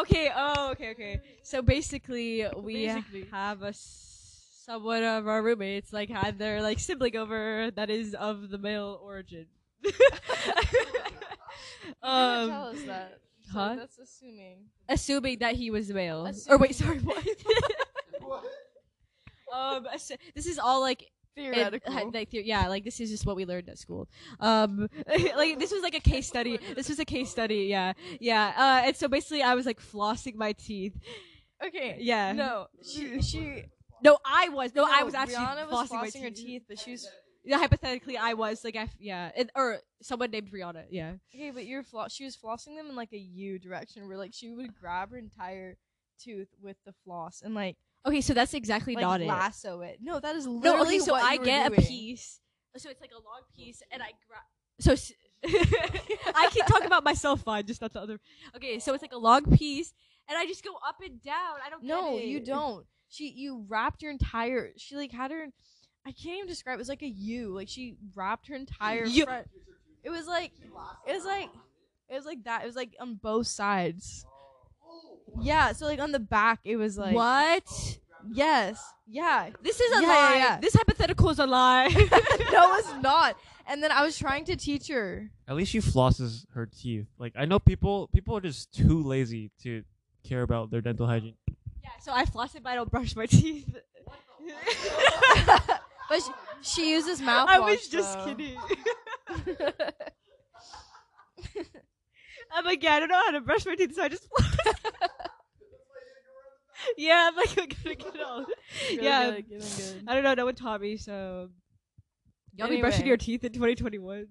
okay. Oh, okay. Okay. So basically, we Basically. have a s- someone of our roommates like had their like sibling over that is of the male origin. Um, tell us that. So huh? That's assuming. assuming that he was male. Or wait, sorry, what? um, this is all like Theoretical. like, the- yeah, like this is just what we learned at school. Um, like this was like a case study. This was a case study. Yeah, yeah. Uh, and so basically, I was like flossing my teeth. okay. Yeah. No, she she. No, I was. No, I was no, actually Rihanna was flossing, my flossing her teeth. teeth, but she was Yeah, hypothetically, I was like, I f- yeah, it, or someone named Rihanna. Yeah. okay, but you're flo- she was flossing them in like a U direction, where like she would grab her entire tooth with the floss and like Okay, so that's exactly like not it. lasso it. No, that is No, literally okay, so I get a piece. So it's like a long piece, and I grab. So s- I keep talking about myself, fine, just not the other. Okay, so it's like a long piece, and I just go up and down. I don't. No, you don't. She you wrapped your entire. She like had her. I can't even describe. It was like a U. Like she wrapped her entire You- front. It was like. It was like. It was like that. It was like on both sides. Yeah. So like on the back, it was like. what? Yes. Yeah. This is a Yeah, lie. yeah, yeah. This hypothetical is a lie. no, it's not. And then I was trying to teach her. At least she flosses her teeth. Like I know people people are just too lazy to care about their dental hygiene. yeah, so I floss it, but I don't brush my teeth. But she, she uses mouthwash. I was just though. kidding. I'm like, yeah, I don't know how to brush my teeth, so I just. yeah, I'm like, I'm gonna get it all. Really yeah, good, good. I don't know. No one taught me, so. Y'all be brushing your teeth in 2021.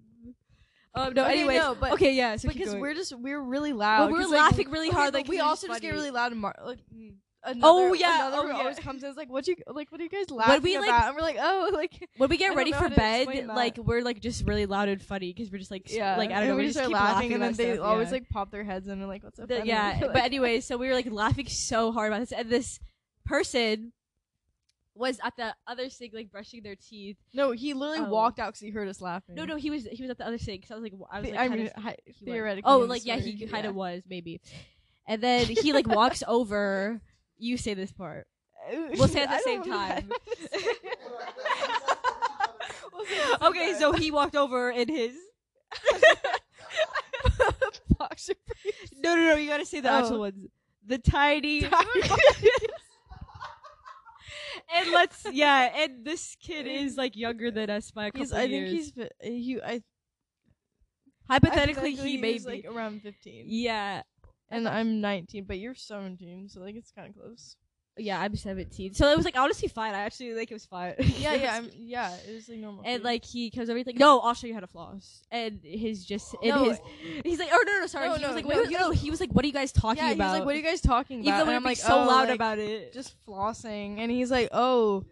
Um, no, Okay, anyways. no, but- okay, yeah. So because we're just we're really loud. Well, we're like, laughing really okay, hard, like, we also just get really loud and mar- like. Mm, Another, Oh, yeah, another oh, yeah. always comes in. Is like, what you like? What are you guys laughing we, like- about? And we're like, oh, like when we get ready for bed, like we're like just really loud and funny because we're just like yeah, like I don't know, we we just start keep laughing, and then they stuff, always yeah. like pop their heads in and they're like, what's so yeah, Like- but anyway, so we were like laughing so hard about this, and this person was at the other sink, like brushing their teeth. no, he literally Oh. walked out because he heard us laughing. No, no, he was he was at the other sink. So I was like, I was like, I mean, of, hi- he was. theoretically. Oh, like yeah, he kind yeah. of was maybe. And then he like walks over. You say this part. We'll say at the same time. We'll say at the same okay, so he walked over in his. Boxer. No, no, no. You gotta say the Oh. actual ones. The tiny. And let's yeah, and this kid is like younger than us by a couple He's, I think years. he's he. I hypothetically he may be. like around fifteen, yeah, and I'm nineteen, but you're seventeen, so like it's kind of close. yeah. I'm 17, so it was like honestly fine. I actually like it was fine. Yeah, yeah, I'm, yeah. It was like normal. and like he comes over, he's like, "No, I'll show you how to floss." And his just in No, his, he's like, "Oh no, no, sorry." No, he no, was like, no, "Wait, no." was- He was like, "What are you guys talking yeah, he about?" was like, "What are you guys talking about?" Even though we and were like, so "Oh, loud like, about it. just flossing, and he's like, "Oh,"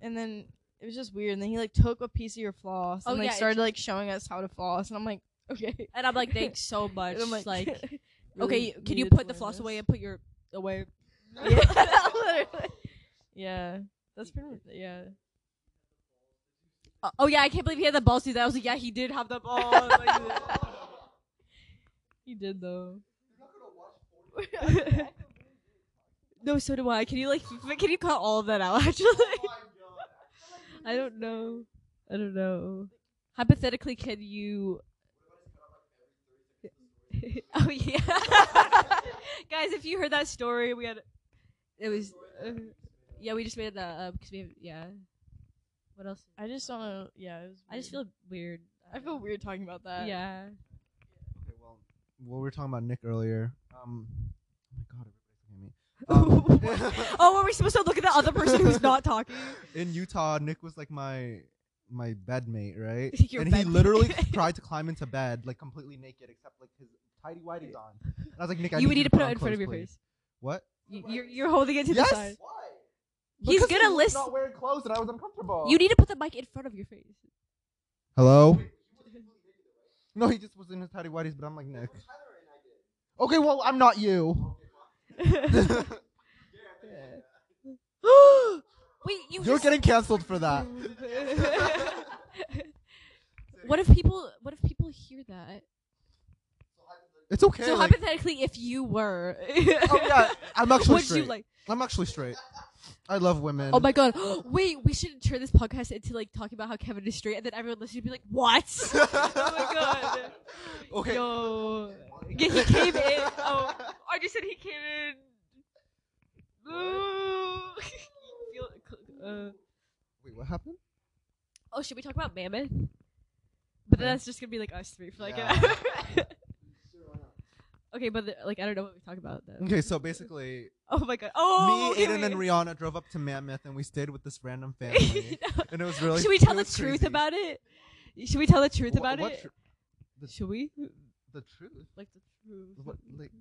and then it was just weird. And then he like took a piece of your floss Oh, and like yeah, started like showing us how to floss, and I'm like, "Okay." and I'm like, "Thanks so much." And I'm like, like, okay, can you put the floss learn away and put your away? yeah. Yeah, that's pretty much yeah. Uh, oh yeah, I can't believe he had the balls to do that. I was like, yeah, he did have the balls. Like, He did though. no, so do I. Can you like, can you cut all of that out? Actually, I don't know. I don't know. Hypothetically, can you? oh yeah, guys, if you heard that story, we had it was uh, yeah, we just made that up because we have yeah. What else? I just don't know. Yeah, it was I just feel weird. I feel weird talking about that. yeah. Okay, well, well, we were talking about Nick earlier. Um, oh my god, everybody's looking at me. Um, oh, are we supposed to look at the other person who's not talking? in Utah, Nick was like my my bedmate, right? Your and he bedmate. literally tried to climb into bed like completely naked, except like his tidy whities on. And I was like, Nick, I you would need need to put it in front of your please." face. What? You, you're you're holding it to yes. the side. Why? He's Because gonna he was listen. Not wearing clothes, and I was uncomfortable. You need to put the mic in front of your face. Hello. No, he just was in his tidy whities, but I'm like Nick. Okay, well, I'm not you. Wait, you You're just getting canceled for that. What if people? What if people hear that? It's okay. so like- hypothetically, if you were, oh yeah, I'm actually would straight. you like? I'm actually straight. I love women. Oh my god! Wait, we should turn this podcast into like talking about how Kevin is straight, and then everyone listening would be like, "What? oh my god!" Okay. Yo, yeah, he came in. Oh, I just said he came in. Uh, Wait, what happened? oh, should we talk about Mammoth? But then that's just gonna be like us three for like Yeah. Okay, but the, like I don't know what we talk about though. Okay, so basically, Oh my god. Oh, me, okay, Aiden, and. Rihanna drove up to Mammoth, and we stayed with this random family, and it was really. Should we tell the truth crazy. about it? Should we tell the truth Wha- about it? tru- the- Should we? the truth. Like the truth. What, like,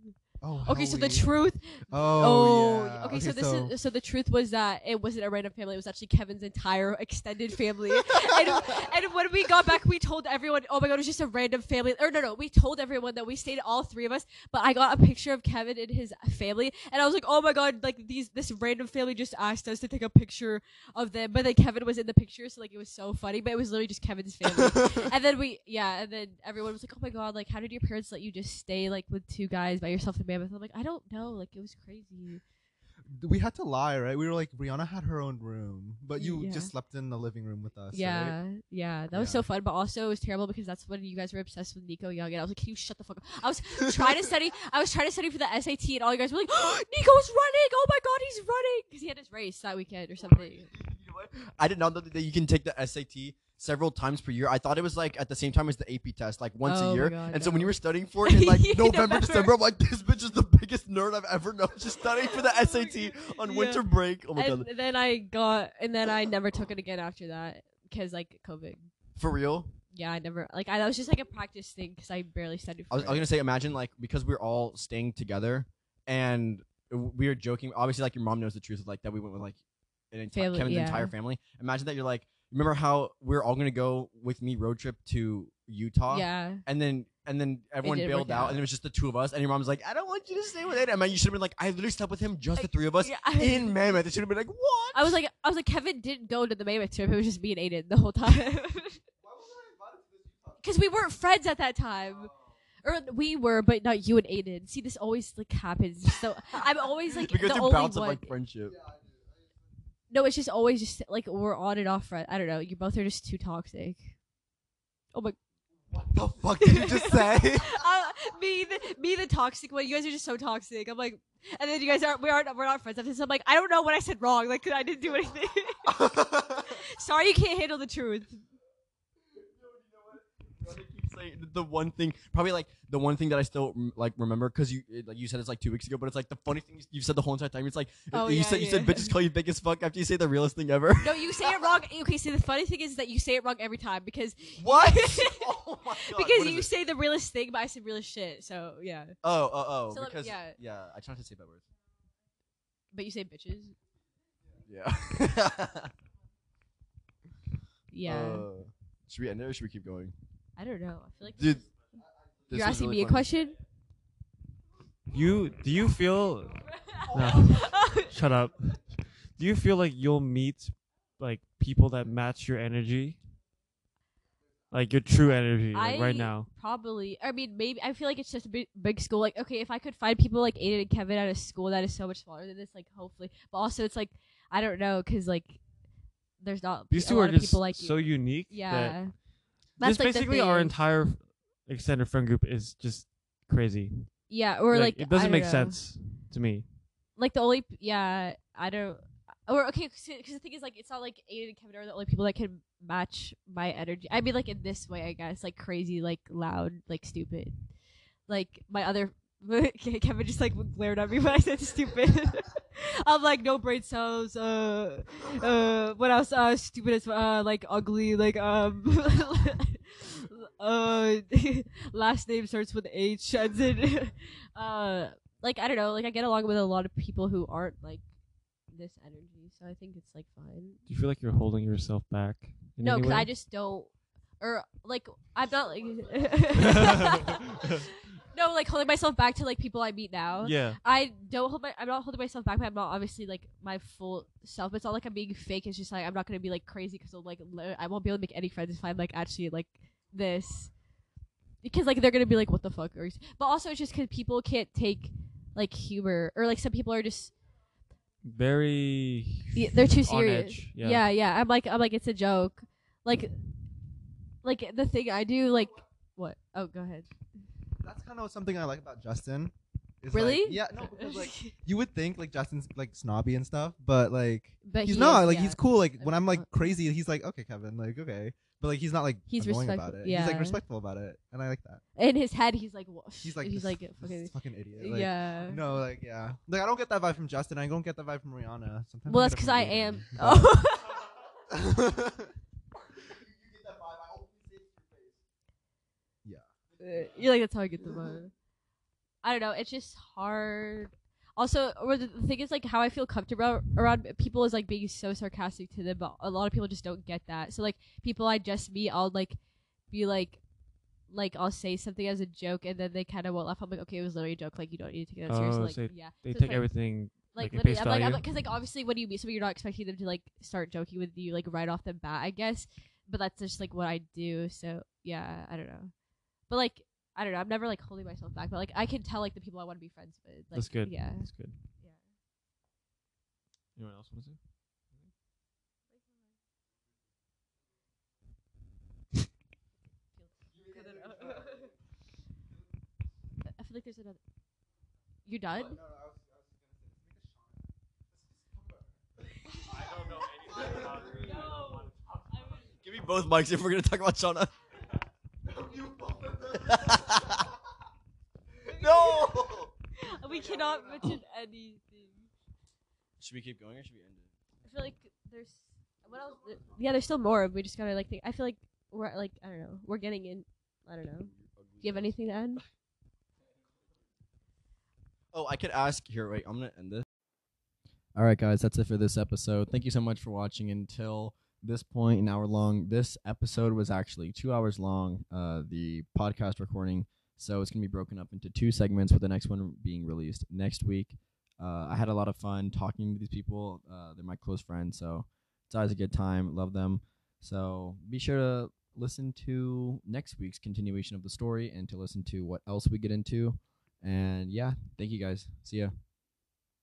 oh. oh, oh okay, so the truth. Oh, yeah. okay, So this is so the truth was that it wasn't a random family. It was actually Kevin's entire extended family. and, and when we got back, we told everyone, "Oh my god, it was just a random family." Or no, no, we told everyone that we stayed all three of us. But I got a picture of Kevin and his family, and I was like, "Oh my god, like these this random family just asked us to take a picture of them." But then Kevin was in the picture, so like it was so funny. But it was literally just Kevin's family. and then we yeah and then everyone was like oh my god like how did your parents let you just stay like with two guys by yourself in mammoth i'm like i don't know like it was crazy we had to lie, right? We were like, Rihanna had her own room, but you Yeah. just slept in the living room with us. yeah right? yeah that was Yeah. so fun but also it was terrible because that's when you guys were obsessed with nico young and i was like can you shut the fuck up i was trying to study i was trying to study for the sat and all you guys were like nico's running oh my god he's running because he had his race that weekend or something You know what? I didn't know that that you can take the SAT several times per year. I thought it was like at the same time as the AP test, like once Oh a year. God, and so when you were studying for it in like November, December, I'm like, this bitch is the biggest nerd I've ever known. Just studying for the Oh SAT on Yeah. winter break. Oh my god. and god, then i got and then i never took it again after that because like covid for real. yeah i never like I, that was just like a practice thing because i barely studied for I was, I was gonna say, imagine like because we're all staying together and we were joking. Obviously, like your mom knows the truth of like that we went with like an enti- Family, Kevin's yeah. entire family. Imagine that you're like, remember how we're all gonna go with me road trip to Utah? yeah And then and then everyone didn't bailed work out, out. and it was just the two of us. And your mom's like, I don't want you to stay with it. I mean, you should have been like, I literally slept with him, just the three of us Yeah, I- in Mammoth. It should have been like, what? I was like, I was like, Kevin didn't go to the Mammoth trip. It was just me and Aiden the whole time. Because we weren't friends at that time, or we were, but not you and Aiden. See, this always like happens. So I'm always like because the you only bounce one. up like friendship. No, it's just always just like we're on and off friends. I don't know. You both are just too toxic. Oh my. What the fuck did you just say? uh, me, the, me, the toxic one. You guys are just so toxic. I'm like, and then you guys aren't. we aren't we're not friends after this. I'm like, I don't know what I said wrong. Like I didn't do anything. Sorry, you can't handle the truth. The one thing, probably like the one thing that I still like remember because you it- like you said it's like two weeks ago, but it's like the funny thing you said the whole entire time. It's like Oh, you yeah, said you said bitches call you big as fuck after you say the realest thing ever. No, you say it wrong. Okay, so the funny thing is that you say it wrong every time because what? oh my god! because you it? say the realest thing, but I said realest shit. So yeah, Oh oh oh! So because yeah. yeah, I try not to say bad words. but you say bitches. Yeah. Yeah, Uh, should we end it or should we keep going? I don't know. I feel like Dude, this you're asking really me a question. You do you feel? No, shut up. Do you feel like you'll meet like people that match your energy? Like your true energy, like right now. Probably. I mean, maybe. I feel like it's just a big, big school. Like, okay, if I could find people like Aiden and Kevin at a school that is so much smaller than this, like, hopefully. But also, it's like, I don't know, because, like, there's not These a two lot are of just people like so you. unique. that Yeah. just like, basically our entire extended friend group is just crazy. Yeah, or like, it doesn't make know. sense to me. Like, the only. Yeah, I don't. Or, okay, because the thing is, like, it's not like Aiden and Kevin are the only people that can match my energy. I mean, like, in this way, I guess. Like, crazy, like, loud, like, stupid. Like, my other. Kevin just like glared at me when I said stupid. I'm like no brain cells. Uh, uh, what else? Uh, stupid as uh, like ugly. Like um, uh, last name starts with H. Ends in uh, like I don't know. Like I get along with a lot of people who aren't like this energy, so I think it's like fine. Do you feel like you're holding yourself back? No, because? I just don't, or like I'm not like. No, like holding myself back to like people I meet now. yeah. I don't hold my. I'm not holding myself back, but I'm not obviously like my full self. It's not like I'm being fake. It's just like I'm not gonna be like crazy because like li- I won't be able to make any friends if I'm like actually like this because like they're gonna be like what the fuck are you? but also it's just because people can't take like humor or like some people are just Very. yeah, they're too serious edge, yeah. Yeah. yeah i'm like i'm like it's a joke like like the thing i do like what oh go ahead That's kind of something I like about Justin. is, like- Really? yeah. No, because like you would think like Justin's like snobby and stuff, but like but he's he not. is, like yeah. he's cool. Like when I'm like Uh, crazy, he's like, okay, Kevin, like okay, but like he's not like He's annoying about it. He's like respectful about it, and I like that. in his head he's like wha- He's like he's this, like this fucking fucking idiot. Like, yeah No, like yeah, like I don't get that vibe from Justin. I don't get that vibe from Rihanna. Sometimes well that's because i am oh Uh, You're like that's how I get the vibe. I don't know. It's just hard. Also, or the, the thing is like how I feel comfortable around people is like being so sarcastic to them, but a lot of people just don't get that. So like people I just meet, I'll like be like, like I'll say something as a joke, and then they kind of won't laugh. I'm like, okay, it was literally a joke. Like you don't need to take that Oh, seriously. so yeah, They So take like- everything. like, like, literally, I'm like, I'm like, because like obviously when you meet somebody, you're not expecting them to like start joking with you like right off the bat, I guess. But that's just like what I do. So yeah, I don't know. But like I don't know. I'm never like holding myself back, but like I can tell like the people I want to be friends with. Like, That's good. Yeah. That's good. Yeah. Anyone else want to say? I feel like there's another. You're done. Give me both mics if we're gonna talk about Shauna. no. We cannot mention anything. Should we keep going or should we end it? I feel like there's what else? Yeah, there's still more. We just gotta like think. I feel like we're like I don't know. We're getting in. I don't know. Do you have anything to add? Oh, I could ask. Here, wait. I'm gonna end this. All right, guys, that's it for this episode. Thank you so much for watching until this point, an hour long. This episode was actually two hours long, uh, the podcast recording. So it's going to be broken up into two segments, with the next one being released next week. Uh, I had a lot of fun talking to these people. Uh, they're my close friends, so it's always a good time. Love them. So be sure to listen to next week's continuation of the story and to listen to what else we get into. And yeah, thank you guys. See ya.